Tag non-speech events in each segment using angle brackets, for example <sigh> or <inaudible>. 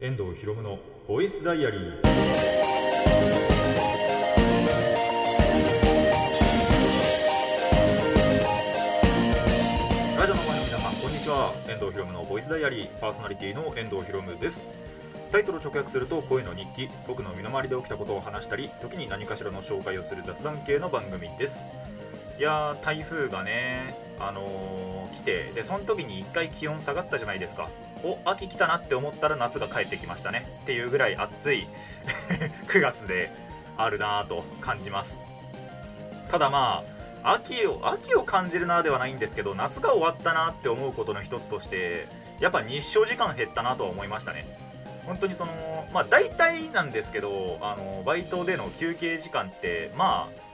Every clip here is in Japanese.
遠藤博夢のボイスダイアリー。ラジオの前の皆さんこんにちは。遠藤博夢のボイスダイアリー。パーソナリティの遠藤博夢です。タイトル直訳すると声の日記。僕の身の回りで起きたことを話したり時に何かしらの紹介をする雑談系の番組です。いやー台風がねあのー来てでその時に1回気温下がったじゃないですか。お秋来たなって思ったら夏が帰ってきましたねっていうぐらい暑い <laughs> 9月であるなぁと感じます。ただまあ秋を秋を感じるなではないんですけど夏が終わったなって思うことの一つとしてやっぱ日照時間減ったなとは思いましたね。本当にそのまあ大体なんですけどあのバイトでの休憩時間ってまあ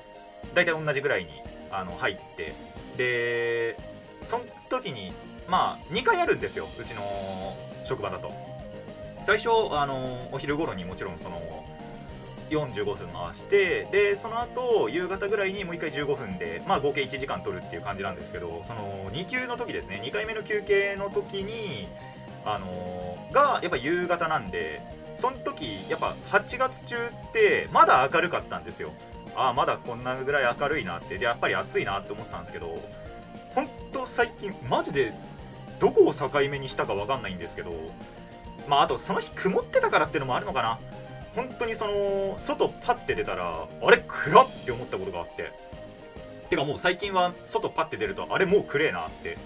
大体同じぐらいにあの入ってでその時にまあ2回あるんですようちの職場だと。最初あのお昼頃にもちろんその45分回してでその後夕方ぐらいにもう1回15分で、まあ、合計1時間取るっていう感じなんですけどその2級の時ですね2回目の休憩の時にあのがやっぱ夕方なんでその時やっぱ8月中ってまだ明るかったんですよ。ああまだこんなぐらい明るいなってでやっぱり暑いなって思ってたんですけど本当最近マジでどこを境目にしたか分かんないんですけどまああとその日曇ってたからっていうのもあるのかな。本当にその外パッて出たらあれ？暗っって思ったことがあって。てかもう最近は外パッて出るとあれ？もう暗えなって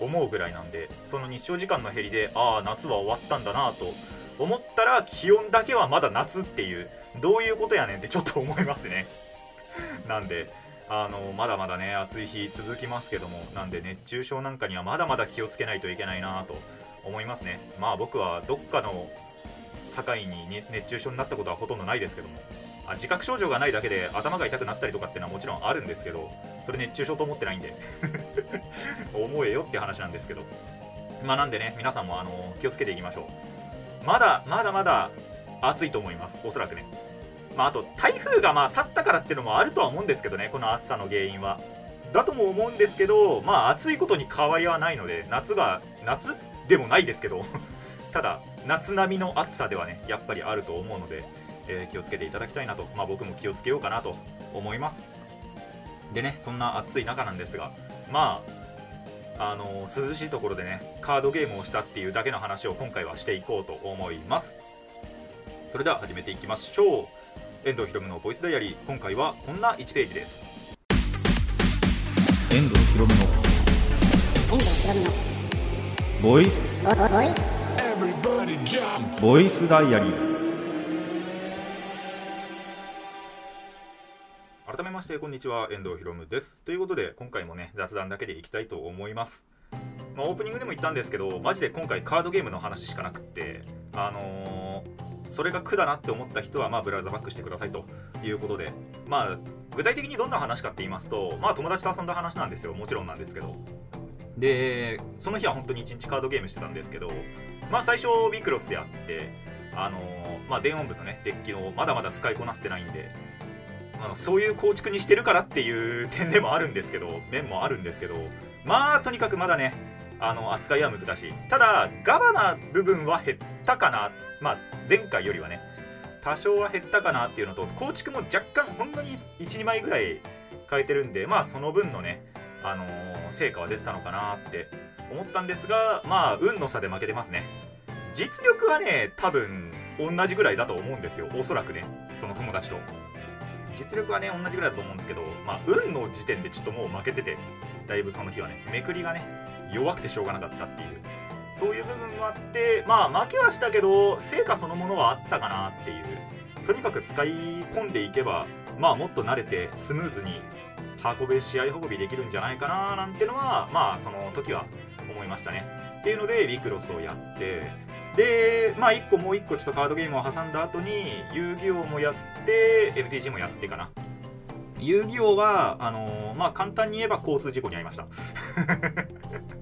思うぐらいなんでその日照時間の減りでああ夏は終わったんだなと思ったら気温だけはまだ夏っていうどういうことやねんってちょっと思いますね。なんであのまだまだね暑い日続きますけどもなんで熱中症なんかにはまだまだ気をつけないといけないなと思いますね。まあ僕はどっかの境に熱中症になったことはほとんどないですけどもあ自覚症状がないだけで頭が痛くなったりとかっていうのはもちろんあるんですけどそれ熱中症と思ってないんで <laughs> 思えよって話なんですけど。まあなんでね皆さんもあの気をつけていきましょう。まだまだまだ暑いと思いますおそらくね。まあ、あと台風がまあ去ったからっていうのもあるとは思うんですけどねこの暑さの原因は。だとも思うんですけどまあ暑いことに変わりはないので夏が夏でもないですけど <laughs> ただ夏並みの暑さではねやっぱりあると思うので、えー気をつけていただきたいなと、まあ、僕も気をつけようかなと思います。でねそんな暑い中なんですがまああのー涼しいところでねカードゲームをしたっていうだけの話を今回はしていこうと思います。それでは始めていきましょう。遠藤ひろむのボイスダイアリー。今回はこんな1ページです。遠藤ひろむの遠藤ひろむのボイスボイスダイアリー。改めましてこんにちは遠藤ひろむです。ということで今回もね雑談だけでいきたいと思います。まあ、オープニングでも言ったんですけどマジで今回カードゲームの話しかなくってあのーそれが苦だなって思った人はまあブラウザバックしてくださいということで。まあ具体的にどんな話かって言いますとまあ友達と遊んだ話なんですよ。もちろんなんですけど。でその日は本当に1日カードゲームしてたんですけどまあ最初ビクロスでやってあのーまあ電音部のねデッキをまだまだ使いこなせてないんであのそういう構築にしてるからっていう点でもあるんですけど面もあるんですけどまあとにかくまだねあの扱いは難しい。ただガバな部分は減ったかな。まあ前回よりはね。多少は減ったかなっていうのと構築も若干ほんのに12枚ぐらい変えてるんでまあその分のねあのー成果は出てたのかなって思ったんですがまあ運の差で負けてますね。実力はね多分同じぐらいだと思うんですよ。おそらくね。その友達と。実力はね同じぐらいだと思うんですけどまあ運の時点でちょっともう負けててだいぶその日はね。めくりがね弱くてしょうがなかったっていうそういう部分もあってまあ負けはしたけど成果そのものはあったかなっていう。とにかく使い込んでいけばまあもっと慣れてスムーズに運べ試合運びできるんじゃないかななんてのはまあその時は思いましたね。っていうのでウィクロスをやってでまあ1個もう1個ちょっとカードゲームを挟んだ後に遊戯王もやって MTG もやってかな。遊戯王はあのーまあ簡単に言えば交通事故に遭いました。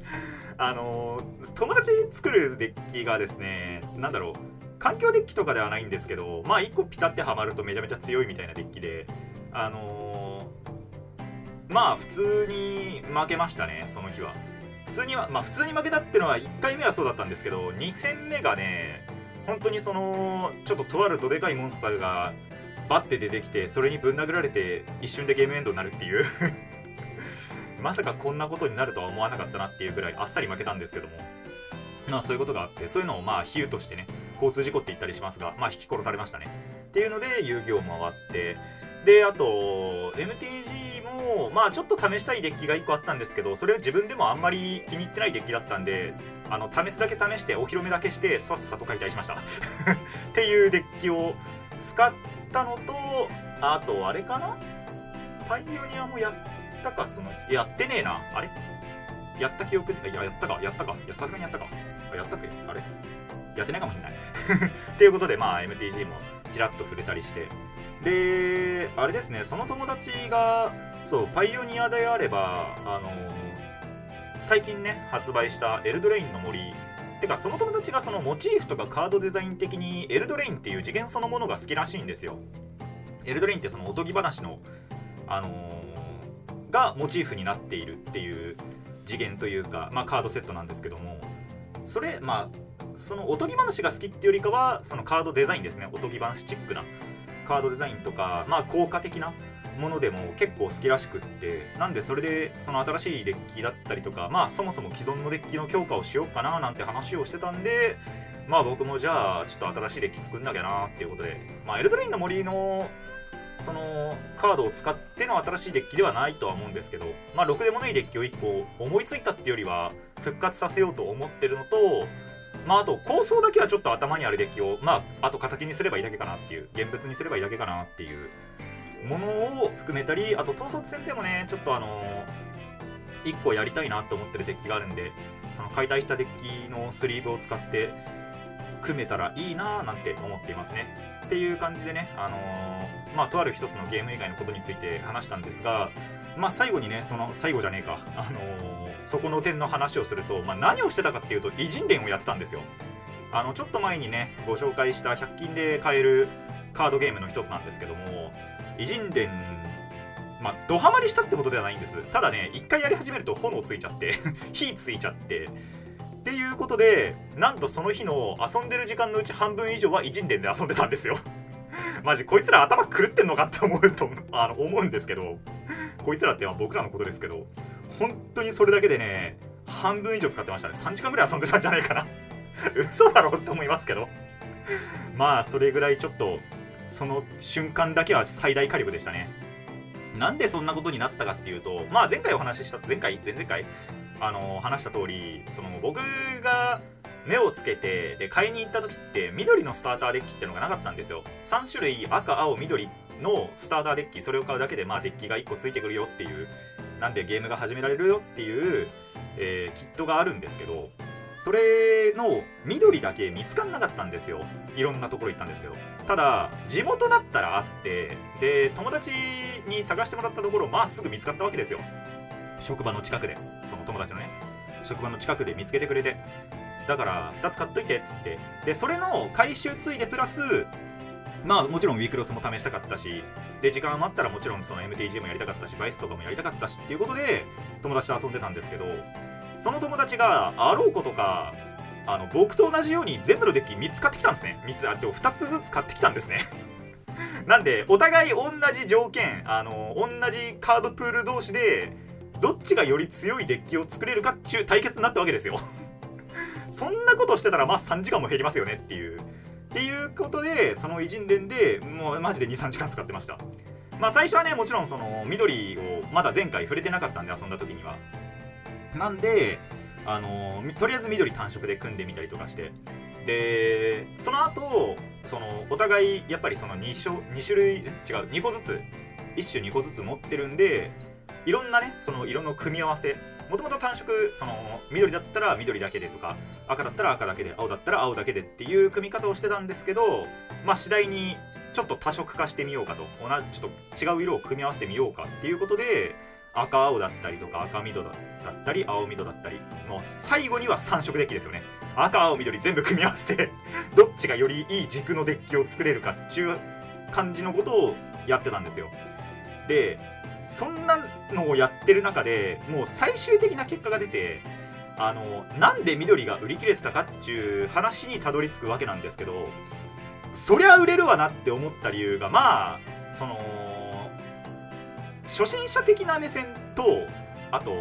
<laughs> あの友達作るデッキがですねなんだろう環境デッキとかではないんですけどまあ1個ピタってはまるとめちゃめちゃ強いみたいなデッキであのまあ普通に負けましたねその日は。普通にはまあ普通に負けたっていうのは1回目はそうだったんですけど2戦目がね本当にそのちょっととあるどでかいモンスターがバッて出てきてそれにぶん殴られて一瞬でゲームエンドになるっていう。まさかこんなことになるとは思わなかったなっていうぐらいあっさり負けたんですけども。まあそういうことがあってそういうのをまあ比喩としてね交通事故って言ったりしますがまあ引き殺されましたね。っていうので遊戯を回ってであと MTG もまあちょっと試したいデッキが1個あったんですけどそれは自分でもあんまり気に入ってないデッキだったんであの試すだけ試してお披露目だけしてさっさと解体しました。<laughs> っていうデッキを使ったのとあとあれかな？パイオニアもやったかそのやってねえな。あれ？やった記憶？いややったか。やったか。いやさすがにやったか。あやったっけ？あれ？やってないかもしれない。<laughs> っていうことでまあ MTG もちらっと触れたりして。であれですねその友達がそうパイオニアであればあの最近ね発売したエルドレインの森。てかその友達がそのモチーフとかカードデザイン的にエルドレインっていう次元そのものが好きらしいんですよ。エルドレインってそのおとぎ話のあのがモチーフになっているっていう次元というか、まあ、カードセットなんですけどもそれまあそのおとぎ話が好きっていうよりかはそのカードデザインですね。おとぎ話チックなカードデザインとかまあ効果的なものでも結構好きらしくってなんでそれでその新しいデッキだったりとかまあそもそも既存のデッキの強化をしようかななんて話をしてたんでまあ僕もじゃあちょっと新しいデッキ作んなきゃなっていうことでまあエルドレインの森のそのカードを使っての新しいデッキではないとは思うんですけどまあろくでもないデッキを1個思いついたっていうよりは復活させようと思ってるのとまああと構想だけはちょっと頭にあるデッキをまああと形にすればいいだけかなっていう現物にすればいいだけかなっていうものを含めたりあと統率戦でもねちょっとあの1個やりたいなと思ってるデッキがあるんでその解体したデッキのスリーブを使って組めたらいいなーなんて思っていますね。っていう感じでねあのーまあとある一つのゲーム以外のことについて話したんですがまあ最後にねその最後じゃねえかあのーそこの点の話をすると、まあ、何をしてたかっていうと偉人伝をやってたんですよ。あのちょっと前にねご紹介した100均で買えるカードゲームの一つなんですけども偉人伝まあドハマりしたってことではないんです。ただね一回やり始めると炎ついちゃって <laughs> 火ついちゃってっていうことでなんとその日の遊んでる時間のうち半分以上は偉人伝で遊んでたんですよ。<laughs> マジこいつら頭狂ってんのかって思うとあの思うんですけど。こいつらって僕らのことですけど。本当にそれだけでね半分以上使ってましたね。3時間ぐらい遊んでたんじゃないかな。<laughs> 嘘だろって思いますけど。まあそれぐらいちょっとその瞬間だけは最大火力でしたね。なんでそんなことになったかっていうとまあ前回お話しした前回前々回あの話した通りその僕が目をつけてで買いに行った時って緑のスターターデッキってのがなかったんですよ。3種類赤青緑のスターターデッキそれを買うだけでまあデッキが1個ついてくるよっていうなんでゲームが始められるよっていう、えーキットがあるんですけどそれの緑だけ見つかんなかったんですよ。いろんなところ行ったんですけどただ地元だったらあってで友達に探してもらったところまあすぐ見つかったわけですよ。職場の近くでその友達のね職場の近くで見つけてくれてだから2つ買っといてっつってでそれの回収ついでプラスまあもちろんウィークロスも試したかったしで時間余ったらもちろんその MTG もやりたかったしバイスとかもやりたかったしっていうことで友達と遊んでたんですけどその友達があろうことかあの僕と同じように全部のデッキ3つ買ってきたんですね。3つあでも2つずつ買ってきたんですね。<laughs> なんでお互い同じ条件あの同じカードプール同士でどっちがより強いデッキを作れるかっちゅう対決になったわけですよ。<laughs> そんなことしてたらまあ3時間も減りますよねっていう。っていうことでその偉人伝でもうマジで23時間使ってました。まあ最初はねもちろんその緑をまだ前回触れてなかったんで遊んだ時には。なんであのとりあえず緑単色で組んでみたりとかして。でその後そのお互いやっぱりその 2, 種2種類違う2個ずつ1種2個ずつ持ってるんでいろんなねその色の組み合わせ。もともと単色その緑だったら緑だけでとか赤だったら赤だけで青だったら青だけでっていう組み方をしてたんですけどまあ次第にちょっと多色化してみようかと。同じちょっと違う色を組み合わせてみようかっていうことで赤青だったりとか赤緑だったり青緑だったり。もう最後には3色デッキですよね。赤青緑全部組み合わせて <laughs> どっちがよりいい軸のデッキを作れるかっていう感じのことをやってたんですよ。でそんなのをやってる中でもう最終的な結果が出てあのなんで緑が売り切れてたかっていう話にたどり着くわけなんですけどそりゃ売れるわなって思った理由がまあその初心者的な目線とあと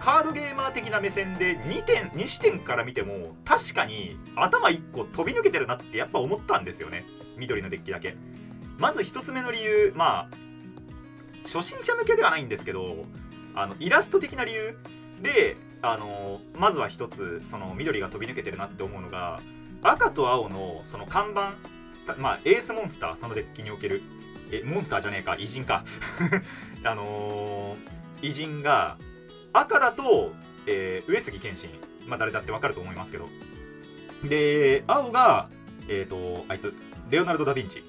カードゲーマー的な目線で2点2視点から見ても確かに頭1個飛び抜けてるなってやっぱ思ったんですよね。緑のデッキだけ。まず1つ目の理由まあ初心者向けではないんですけどあのイラスト的な理由であのまずは1つその緑が飛び抜けてるなって思うのが赤と青のその看板まあエースモンスターそのデッキにおけるえモンスターじゃねえか偉人か。<laughs> あのー偉人が赤だと、えー上杉謙信。まあ誰だってわかると思いますけど。で青がえっ、とあいつレオナルド・ダ・ヴィンチ。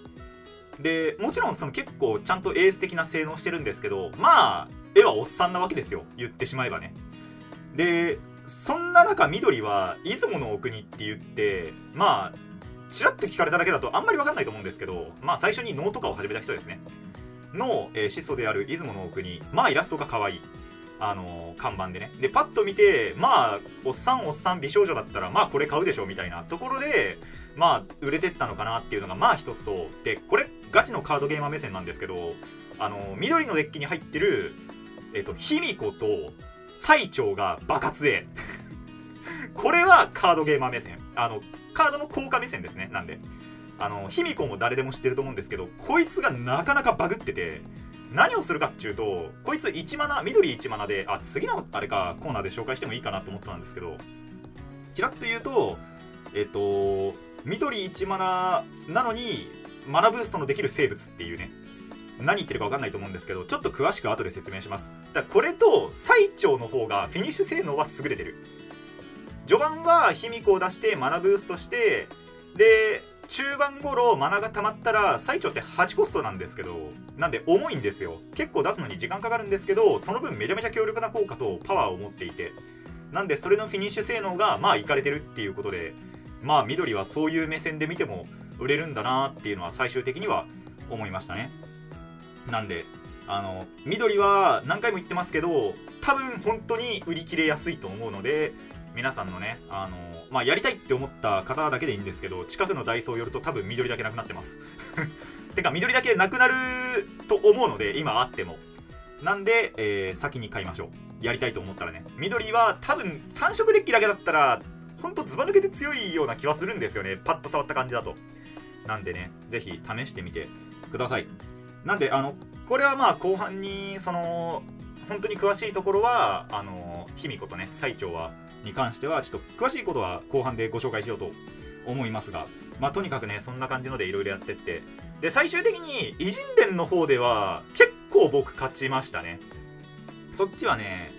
でもちろんその結構ちゃんとエース的な性能してるんですけどまあ絵はおっさんなわけですよ。言ってしまえばね。でそんな中緑は出雲のお国って言ってまあちらっと聞かれただけだとあんまり分かんないと思うんですけどまあ最初に能とかを始めた人ですね。の、えー始祖である出雲のお国まあイラストが可愛いあのー看板でね。でパッと見てまあおっさんおっさん美少女だったらまあこれ買うでしょみたいなところでまあ売れてったのかなっていうのがまあ一つとでこれガチのカードゲーマー目線なんですけどあの緑のデッキに入ってるえっ、と卑弥呼と最長が爆発絵これはカードゲーマー目線。あのカードの効果目線ですねなんで。あの卑弥呼も誰でも知ってると思うんですけどこいつがなかなかバグってて何をするかっていうとこいつ1マナ緑1マナであ次のあれかコーナーで紹介してもいいかなと思ったんですけどちらっと言うとえっと緑1マナなのにマナブーストのできる生物っていうね何言ってるか分かんないと思うんですけどちょっと詳しく後で説明します。だこれと最長の方がフィニッシュ性能は優れてる。序盤は卑弥呼を出してマナブーストしてで中盤頃マナが溜まったら最長って8コストなんですけどなんで重いんですよ。結構出すのに時間かかるんですけどその分めちゃめちゃ強力な効果とパワーを持っていて。なんでそれのフィニッシュ性能がまあいかれてるっていうことでまあ緑はそういう目線で見ても売れるんだなっていうのは最終的には思いましたね。なんであの緑は何回も言ってますけど多分本当に売り切れやすいと思うので皆さんのねあの、まあ、やりたいって思った方だけでいいんですけど近くのダイソー寄ると多分緑だけなくなってます。<laughs> てか緑だけなくなると思うので今あっても。なんで、えー先に買いましょう。やりたいと思ったらね。緑は多分単色デッキだけだったらほんとズバ抜けて強いような気はするんですよね。パッと触った感じだと。なんでねぜひ試してみてください。なんであのこれはまあ後半にその本当に詳しいところはあの卑弥呼とね最長はに関してはちょっと詳しいことは後半でご紹介しようと思いますがまあとにかくねそんな感じのでいろいろやってって。で最終的に偉人伝の方では結構僕勝ちましたね。そっちはね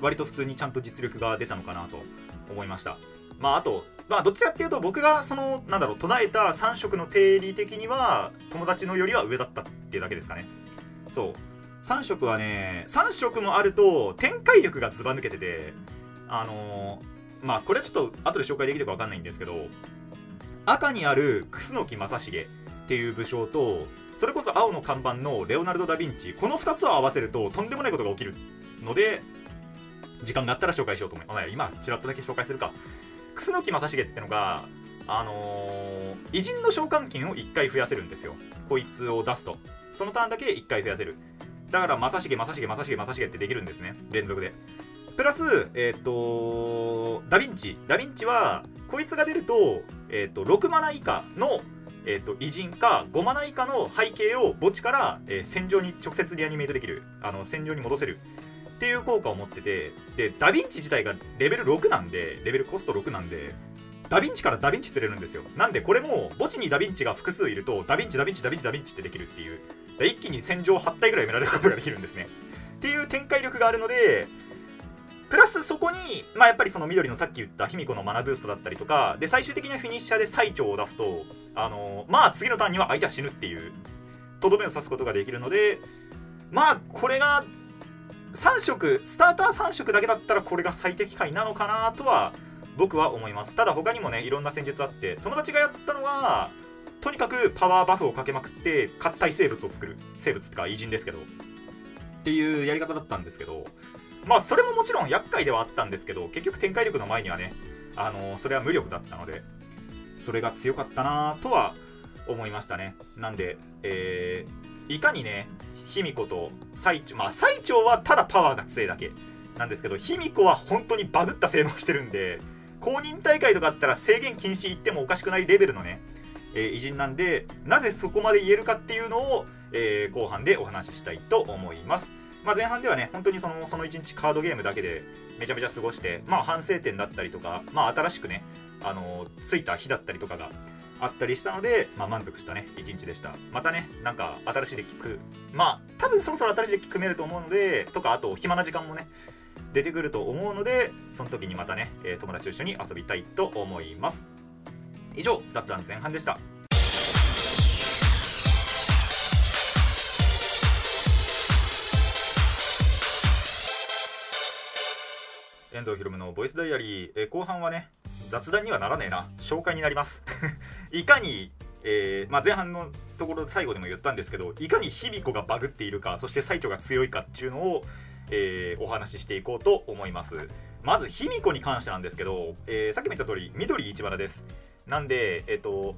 割と普通にちゃんと実力が出たのかなと思いました。まああとまあどっちかっていうと僕がそのなんだろう唱えた3色の定理的には友達のよりは上だったっていうだけですかね。そう。3色はね3色もあると展開力がずば抜けててあのーまあこれはちょっと後で紹介できるか分かんないんですけど赤にある楠木正成っていう武将とそれこそ青の看板のレオナルド・ダ・ヴィンチこの2つを合わせるととんでもないことが起きるので時間があったら紹介しようと思います。今ちらっとだけ紹介するか。楠木正成ってのがあのー偉人の召喚金を1回増やせるんですよ。こいつを出すと。そのターンだけ1回増やせる。だから正成正成正成正成ってできるんですね。連続で。プラスえっ、とダヴィンチ。ダヴィンチはこいつが出ると,、えっと6マナ以下のえっと偉人か5マナ以下の背景を墓地から、え戦場に直接リアニメイトできる。あの戦場に戻せる。っていう効果を持っててでダヴィンチ自体がレベル6なんでレベルコスト6なんでダヴィンチからダヴィンチ釣れるんですよ。なんでこれも墓地にダヴィンチが複数いるとダヴィンチダヴィンチダヴィンチダヴィンチってできるっていう一気に戦場8体ぐらい埋められることができるんですね。っていう展開力があるのでプラスそこに、まあ、やっぱりその緑のさっき言った卑弥呼のマナブーストだったりとかで最終的にはフィニッシャーで最長を出すとあのまあ次のターンには相手は死ぬっていうとどめを刺すことができるのでまあこれが3色スターター3色だけだったらこれが最適解なのかなとは僕は思います。ただ他にもねいろんな戦術あって友達がやったのはとにかくパワーバフをかけまくって活体生物を作る生物ってか偉人ですけどっていうやり方だったんですけどまあそれももちろん厄介ではあったんですけど結局展開力の前にはねあのそれは無力だったのでそれが強かったなとは思いましたね。なんで、えー、いかにね卑弥呼と最長まあ最長はただパワーが強いだけなんですけど卑弥呼は本当にバグった性能してるんで公認大会とかあったら制限禁止行ってもおかしくないレベルのね、えー偉人なんでなぜそこまで言えるかっていうのを、えー後半でお話ししたいと思います。まあ、前半ではね、本当にそのその1日カードゲームだけでめちゃめちゃ過ごして、まあ、反省点だったりとか、まあ、新しくね、あのついた日だったりとかがあったりしたので、まあ、満足したね、1日でした。またね、なんか新しいデッキ組、まあ、多分そろそろ新しいデッキ組めると思うので、とか、あと、暇な時間もね、出てくると思うので、その時にまたね、友達と一緒に遊びたいと思います。以上、雑談前半でした。遠藤ひろむのボイスダイアリー、えー後半はね雑談にはならねえな紹介になりますいかに、えーまあ、前半のところ最後でも言ったんですけどいかに卑弥呼がバグっているかそして最長が強いかっていうのを、えーお話ししていこうと思います。まず卑弥呼に関してなんですけど、えーさっきも言った通り緑一花です。なんでえっ、と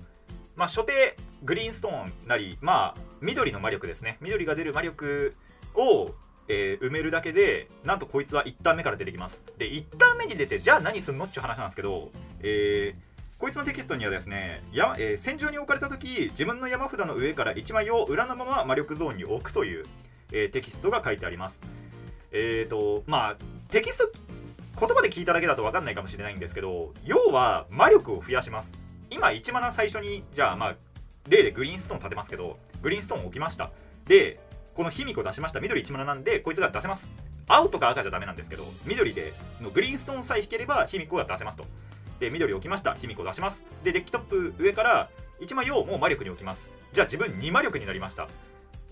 まあ初手グリーンストーンなりまあ緑の魔力ですね。緑が出る魔力をえー埋めるだけでなんとこいつは1ターン目から出てきます。で1ターン目に出てじゃあ何すんのっていう話なんですけど、えーこいつのテキストにはですねや、えー戦場に置かれた時自分の山札の上から1枚を裏のまま魔力ゾーンに置くという、えーテキストが書いてあります。えーとまあテキスト言葉で聞いただけだと分かんないかもしれないんですけど要は魔力を増やします。今1マナ最初にじゃあまあ例でグリーンストーン立てますけどグリーンストーン置きました。でこの卑弥呼出しました。緑1マナなんでこいつが出せます。青とか赤じゃダメなんですけど緑でのグリーンストーンさえ引ければ卑弥呼が出せますと。で緑置きました。卑弥呼出します。でデッキトップ上から1枚をもう魔力に置きます。じゃあ自分2魔力になりました。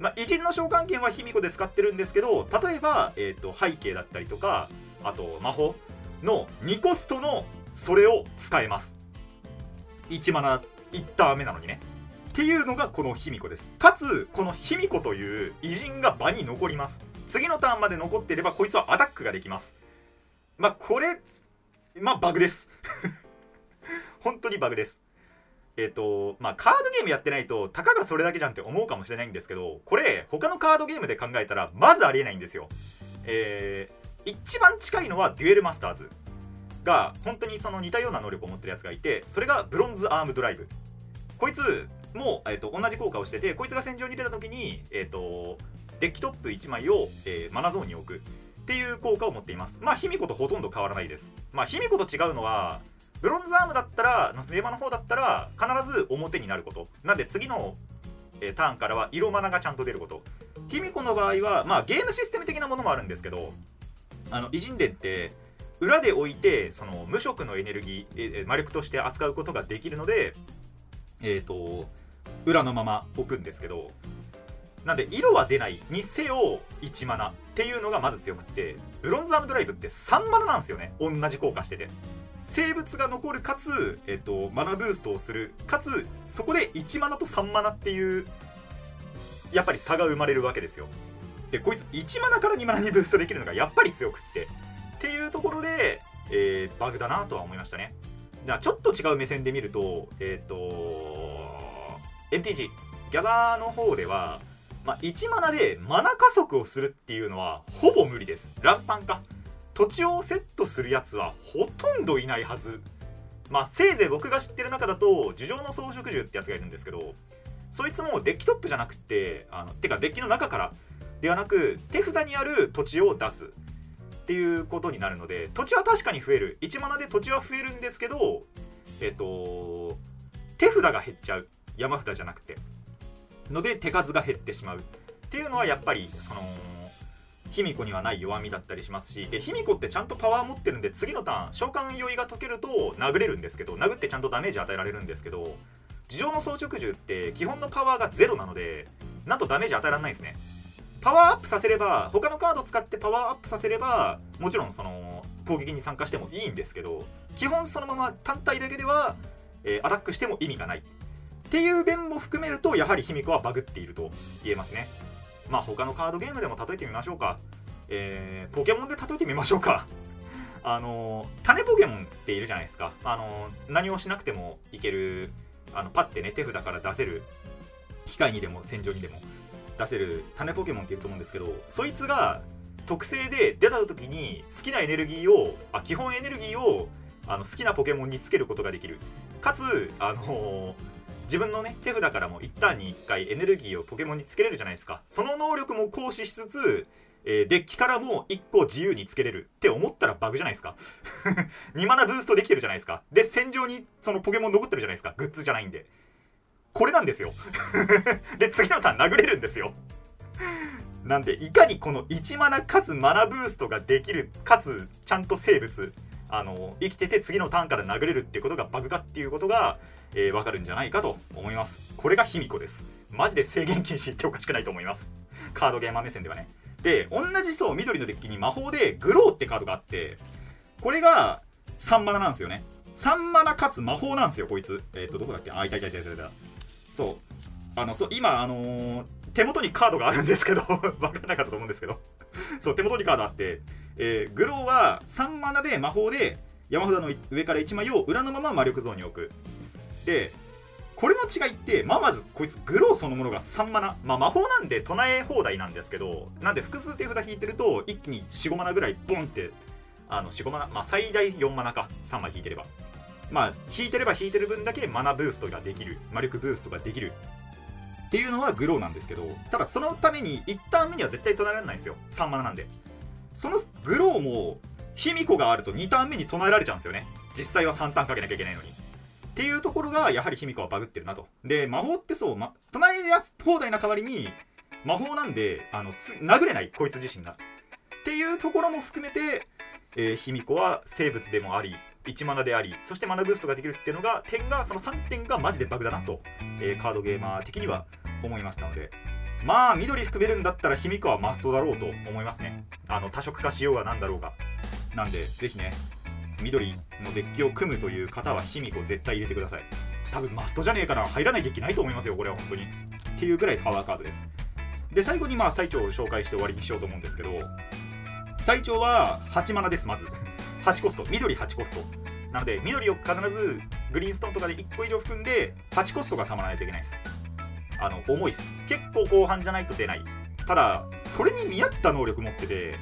まあ、偉人の召喚権は卑弥呼で使ってるんですけど例えば、えー、と背景だったりとかあと魔法の2コストのそれを使えます。1マナ1ターン目なのにね。っていうのがこの卑弥呼です。かつこの卑弥呼という偉人が場に残ります。次のターンまで残っていればこいつはアタックができます。まあこれまあバグです。<laughs> 本当にバグです。えっ、とまあカードゲームやってないとたかがそれだけじゃんって思うかもしれないんですけどこれ他のカードゲームで考えたらまずありえないんですよ。えー一番近いのはデュエルマスターズが本当にその似たような能力を持ってるやつがいてそれがブロンズアームドライブ。こいつも、えー、と同じ効果をしててこいつが戦場に出た時に、えー、とデッキトップ1枚を、えーマナゾーンに置く。っていう効果を持っています。まあ卑弥呼とほとんど変わらないです。まあ卑弥呼と違うのはブロンズアームだったらのセーバの方だったら必ず表になること。なんで次の、えターンからは色マナがちゃんと出ること。卑弥呼の場合はまあゲームシステム的なものもあるんですけどあの偉人伝って裏で置いてその無色のエネルギー、え魔力として扱うことができるのでえっ、と裏のまま置くんですけどなんで色は出ない。にせよ1マナ。っていうのがまず強くってブロンズアームドライブって3マナなんですよね。同じ効果してて。生物が残るかつ、えっとマナブーストをする。かつそこで1マナと3マナっていうやっぱり差が生まれるわけですよ。でこいつ1マナから2マナにブーストできるのがやっぱり強くって。っていうところで、えーバグだなとは思いましたね。だからちょっと違う目線で見るとえっ、と NTG ギャザーの方では、まあ、1マナでマナ加速をするっていうのはほぼ無理です。ランパンか。土地をセットするやつはほとんどいないはず。まあせいぜい僕が知ってる中だと樹状の装飾獣ってやつがいるんですけどそいつもデッキトップじゃなくてあのてかデッキの中からではなく手札にある土地を出す。っていうことになるので土地は確かに増える。1マナで土地は増えるんですけどえっと手札が減っちゃう。山札じゃなくて。ので手数が減ってしまう。っていうのはやっぱりその卑弥呼にはない弱みだったりしますしで卑弥呼ってちゃんとパワー持ってるんで次のターン召喚酔いが解けると殴れるんですけど殴ってちゃんとダメージ与えられるんですけど地上の装飾獣って基本のパワーがゼロなのでなんとダメージ与えられないんですね。パワーアップさせれば他のカード使ってパワーアップさせればもちろんその攻撃に参加してもいいんですけど基本そのまま単体だけでは、えーアタックしても意味がない。っていう弁も含めるとやはり卑弥呼はバグっていると言えますね。まあ他のカードゲームでも例えてみましょうか。えーポケモンで例えてみましょうか。<laughs> あの種ポケモンっているじゃないですか。あの何をしなくてもいけるあのパッてね手札から出せる機械にでも戦場にでも出せる種ポケモンっていると思うんですけどそいつが特性で出た時に好きなエネルギーをあ基本エネルギーをあの好きなポケモンにつけることができる。かつあの自分のね手札からも一旦に1回エネルギーをポケモンにつけれるじゃないですか。その能力も行使しつつ、えーデッキからも1個自由につけれるって思ったらバグじゃないですか。<laughs> 2マナブーストできてるじゃないですか。で戦場にそのポケモン残ってるじゃないですか。グッズじゃないんで。これなんですよ。<laughs> で次のターン殴れるんですよ。なんでいかにこの1マナかつマナブーストができるかつちゃんと生物あの生きてて次のターンから殴れるっていうことがバグかっていうことが、えー、分かるんじゃないかと思います。これが卑弥呼です。マジで制限禁止っておかしくないと思います。カードゲーマー目線ではね。で同じそう緑のデッキに魔法でグローってカードがあってこれが3マナなんですよね。3マナかつ魔法なんですよこいつ。えっ、とどこだっけ？あいたいたいたいたいた。そう。あのそう今あのー手元にカードがあるんですけど <laughs> 分からなかったと思うんですけど。そう手元にカードあって、えーグローは3マナで魔法で山札の上から1枚を裏のまま魔力ゾーンに置く。でこれの違いって、まあ、まずこいつグローそのものが3マナ、まあ、魔法なんで唱え放題なんですけどなんで複数手札引いてると一気に45マナぐらいボンってあの45マナ、まあ、最大4マナか3枚引いてれば。まあ引いてれば引いてる分だけマナブーストができる。魔力ブーストができる。っていうのはグローなんですけどただそのために1ターン目には絶対唱えられないんですよ。3マナなんで。そのグローも卑弥呼があると2ターン目に唱えられちゃうんですよね。実際は3ターンかけなきゃいけないのに。っていうところがやはり卑弥呼はバグってるなと。で魔法ってそう、ま、唱えや放題な代わりに魔法なんであの殴れないこいつ自身が。っていうところも含めて、え、卑弥呼は生物でもあり1マナでありそしてマナブーストができるっていうのが点がその3点がマジでバグだなと、えーカードゲーマー的には思いましたので。まあ緑含めるんだったら卑弥呼はマストだろうと思いますね。あの多色化しようがなんだろうが。なんでぜひね緑のデッキを組むという方は卑弥呼絶対入れてください。多分マストじゃねえから入らないデッキないと思いますよこれは本当に。っていうぐらいパワーカードです。で最後にまあ最長を紹介して終わりにしようと思うんですけど最長は8マナですまず。8コスト。緑8コスト。なので緑を必ずグリーンストーンとかで1個以上含んで8コストがたまらないといけないです。あの重いっす。結構後半じゃないと出ない。ただそれに見合った能力持ってて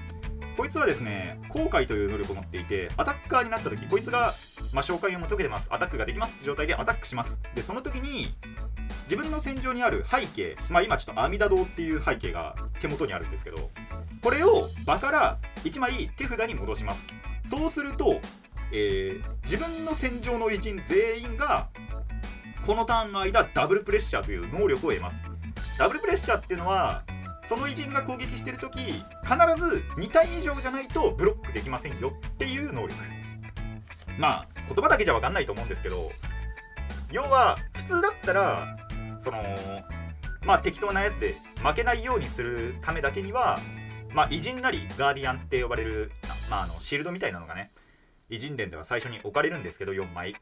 こいつはですね後悔という能力を持っていてアタッカーになった時こいつが、まあ、召喚用も解けてます。アタックができますって状態でアタックします。でその時に自分の戦場にある背景まあ今ちょっと阿弥陀堂っていう背景が手元にあるんですけどこれを場から1枚手札に戻します。そうすると、えー自分の戦場の偉人全員がこのターンの間ダブルプレッシャーという能力を得ます。ダブルプレッシャーっていうのはその偉人が攻撃してる時必ず2体以上じゃないとブロックできませんよ。っていう能力。まあ言葉だけじゃ分かんないと思うんですけど要は普通だったらそのまあ適当なやつで負けないようにするためだけにはまあ偉人なりガーディアンって呼ばれる、まあ、あのシールドみたいなのがね偉人伝では最初に置かれるんですけど4枚。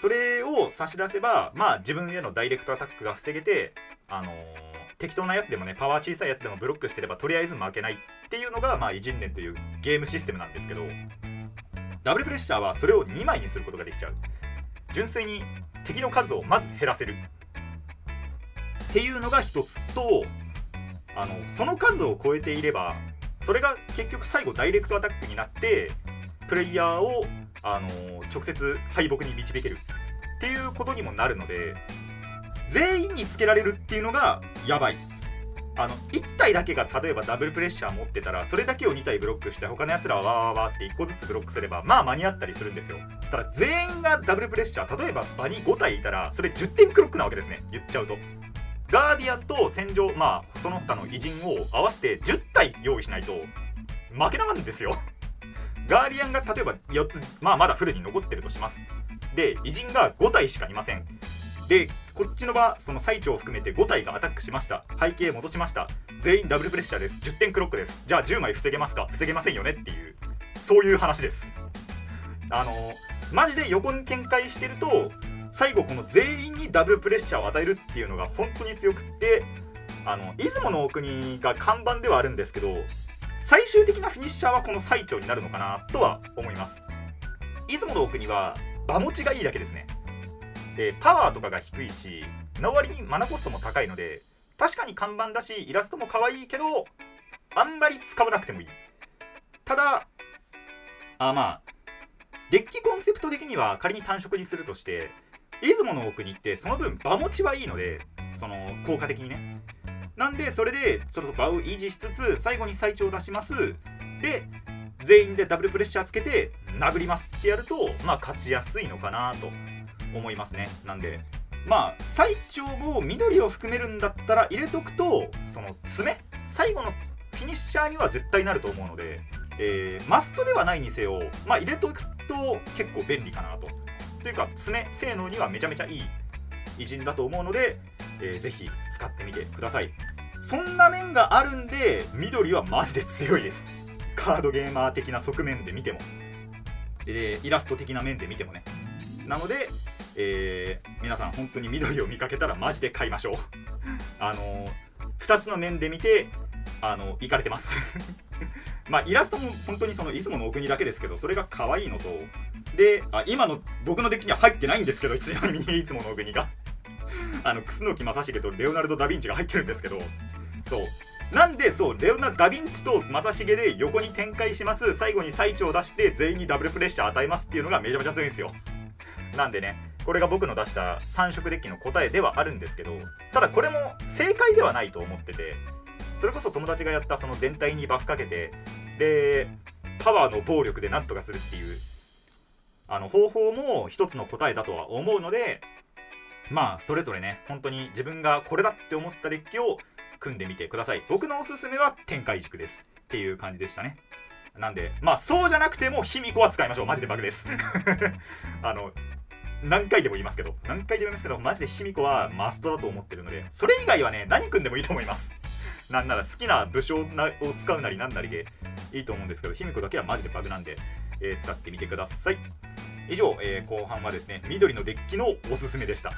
それを差し出せばまあ自分へのダイレクトアタックが防げてあのー適当なやつでもねパワー小さいやつでもブロックしてればとりあえず負けないっていうのがまあ偉人伝というゲームシステムなんですけどダブルプレッシャーはそれを2枚にすることができちゃう。純粋に敵の数をまず減らせるっていうのが一つとあのその数を超えていればそれが結局最後ダイレクトアタックになってプレイヤーをあの直接敗北に導けるっていうことにもなるので全員につけられるっていうのがやばい。あの1体だけが例えばダブルプレッシャー持ってたらそれだけを2体ブロックして他のやつらはわーわーわーって1個ずつブロックすればまあ間に合ったりするんですよ。ただ全員がダブルプレッシャー例えば場に5体いたらそれ10点クロックなわけですね。言っちゃうと。ガーディアンと戦場まあその他の偉人を合わせて10体用意しないと負けなんですよ。ガーディアンが例えば4つまあまだフルに残ってるとします。で偉人が5体しかいません。でこっちの場その最長を含めて5体がアタックしました。背景戻しました。全員ダブルプレッシャーです。10点クロックです。じゃあ10枚防げますか？防げませんよねっていうそういう話です。あのマジで横に展開してると最後この全員にダブルプレッシャーを与えるっていうのが本当に強くってあの出雲の国が看板ではあるんですけど最終的なフィニッシャーはこの最長になるのかなとは思います。出雲の奥には場持ちがいいだけですね。でパワーとかが低いしの割にマナコストも高いので確かに看板だしイラストも可愛いけどあんまり使わなくてもいい。ただあまあデッキコンセプト的には仮に単色にするとして出雲の奥に行ってその分場持ちはいいのでその効果的にね。なんでそれでちょっと場を維持しつつ最後に最長出します。で全員でダブルプレッシャーつけて殴りますってやるとまあ勝ちやすいのかなと思いますね。なんでまあ最長も緑を含めるんだったら入れとくとその爪最後のフィニッシャーには絶対なると思うので、えーマストではないにせよまあ入れとくと結構便利かなと。というか爪性能にはめちゃめちゃいい。偉人だと思うので、えーぜひ使ってみてください。そんな面があるんで緑はマジで強いです。カードゲーマー的な側面で見ても。でイラスト的な面で見てもね。なので、えー皆さん本当に緑を見かけたらマジで買いましょう。<laughs> あの2つの面で見てあのいかれてます。<laughs> まあイラストも本当にその出雲のお国だけですけどそれが可愛いのと。であ今の僕のデッキには入ってないんですけどちなみにいつものお国が。あの楠木正成とレオナルド・ダ・ヴィンチが入ってるんですけどそう。なんでそうレオナ・ダ・ヴィンチと正成で横に展開します。最後に最長を出して全員にダブルプレッシャー与えますっていうのがめちゃめちゃ強いんですよ。なんでねこれが僕の出した3色デッキの答えではあるんですけどただこれも正解ではないと思っててそれこそ友達がやったその全体にバフかけてでパワーの暴力でなんとかするっていうあの方法も一つの答えだとは思うのでまあそれぞれね本当に自分がこれだって思ったデッキを組んでみてください。僕のおすすめは展開軸です。っていう感じでしたね。なんでまあそうじゃなくても卑弥呼は使いましょう。マジでバグです。<laughs> あの何回でも言いますけど。何回でも言いますけどマジで卑弥呼はマストだと思ってるのでそれ以外はね何組んでもいいと思います。なんなら好きな武将なを使うなりなんなりでいいと思うんですけど卑弥呼だけはマジでバグなんで、えー使ってみてください以上、えー後半はですね緑のデッキのおすすめでした。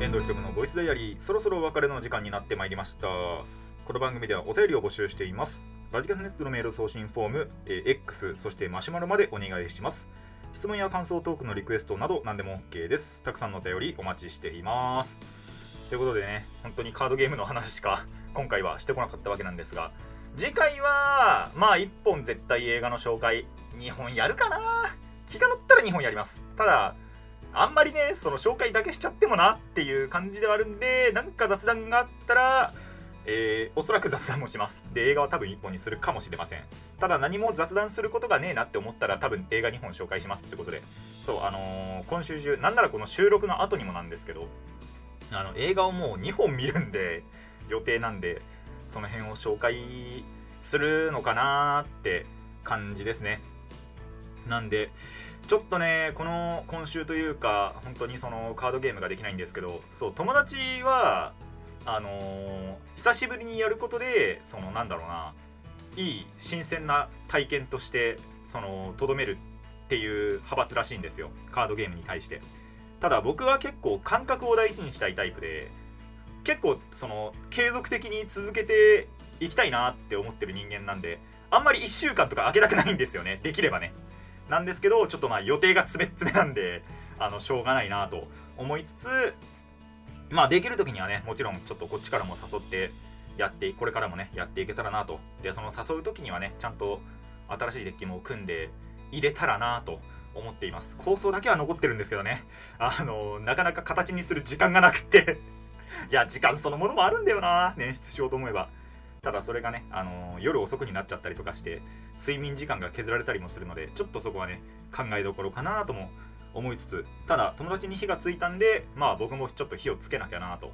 遠藤ひろむのボイスダイアリーそろそろお別れの時間になってまいりました。この番組ではお便りを募集しています。ラジカセネットのメール送信フォーム、えー X そしてマシュマロまでお願いします。質問や感想トークのリクエストなど何でも OK です。たくさんのお便りお待ちしています。ということでね本当にカードゲームの話しか <laughs> 今回はしてこなかったわけなんですが次回はまあ1本絶対映画の紹介2本やるかな？気が乗ったら2本やります。ただあんまりねその紹介だけしちゃってもなっていう感じではあるんでなんか雑談があったらえーおそらく雑談もします。で映画は多分1本にするかもしれません。ただ何も雑談することがねえなって思ったら多分映画2本紹介しますってことで。そうあのー今週中なんならこの収録の後にもなんですけどあの映画をもう2本見るんで予定なんでその辺を紹介するのかなって感じですね。なんでちょっとねこの今週というか本当にそのカードゲームができないんですけどそう友達はあのー久しぶりにやることでそのなんだろうないい新鮮な体験としてそのとどめるっていう派閥らしいんですよ。カードゲームに対して。ただ僕は結構感覚を大事にしたいタイプで結構その継続的に続けていきたいなって思ってる人間なんであんまり1週間とか空けたくないんですよね。<laughs> できればね。なんですけどちょっとまあ予定が詰め詰めなんであのしょうがないなと思いつつまあできる時にはねもちろんちょっとこっちからも誘ってやってこれからもねやっていけたらなと。でその誘う時にはねちゃんと新しいデッキも組んで入れたらなと思っています。構想だけは残ってるんですけどね。あのなかなか形にする時間がなくって。<laughs> いや時間そのものもあるんだよな捻出しようと思えば。ただそれがね、あの夜遅くになっちゃったりとかして睡眠時間が削られたりもするのでちょっとそこはね考えどころかなとも思いつつただ友達に火がついたんでまあ僕もちょっと火をつけなきゃなと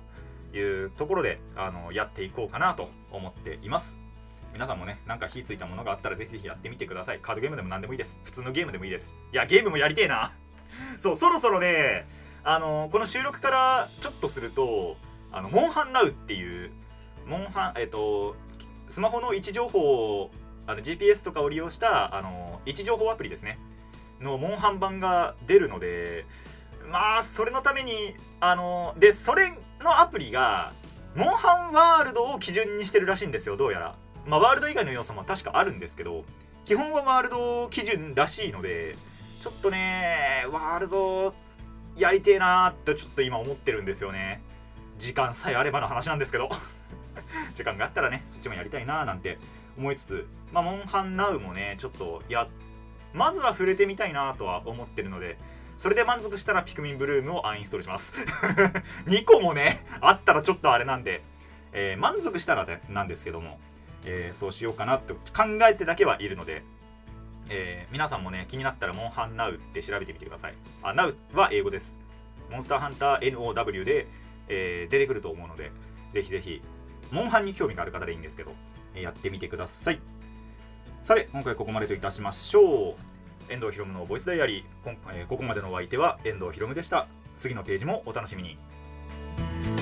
いうところであのやっていこうかなと思っています。皆さんもねなんか火ついたものがあったらぜひぜひやってみてください。カードゲームでも何でもいいです。普通のゲームでもいいです。いやゲームもやりてえな。<laughs> そうそろそろねあのこの収録からちょっとするとあのモンハンナウっていうモンハンえっ、とスマホの位置情報をあの GPS とかを利用したあの位置情報アプリですね。のモンハン版が出るのでまあそれのためにあのでそれのアプリがモンハンワールドを基準にしてるらしいんですよどうやら。まあワールド以外の要素も確かあるんですけど基本はワールド基準らしいのでちょっとねワールドやりてえなーってちょっと今思ってるんですよね。時間さえあればの話なんですけど。<laughs> 時間があったらねそっちもやりたいなーなんて思いつつまあモンハンナウもねちょっとやってまずは触れてみたいなとは思ってるのでそれで満足したらピクミンブルームをアンインストールします。<laughs> 2個もねあったらちょっとあれなんで、えー満足したらねなんですけども、えーそうしようかなって考えてだけはいるので、えー皆さんもね気になったらモンハンナウって調べてみてください。あナウは英語です。モンスターハンター NOW で、え出てくると思うのでぜひぜひモンハンに興味がある方でいいんですけど、やってみてください。さて、今回ここまでといたしましょう。遠藤ひろむのボイスダイアリー、こえー、ここまでのお相手は遠藤ひろむでした。次のページもお楽しみに。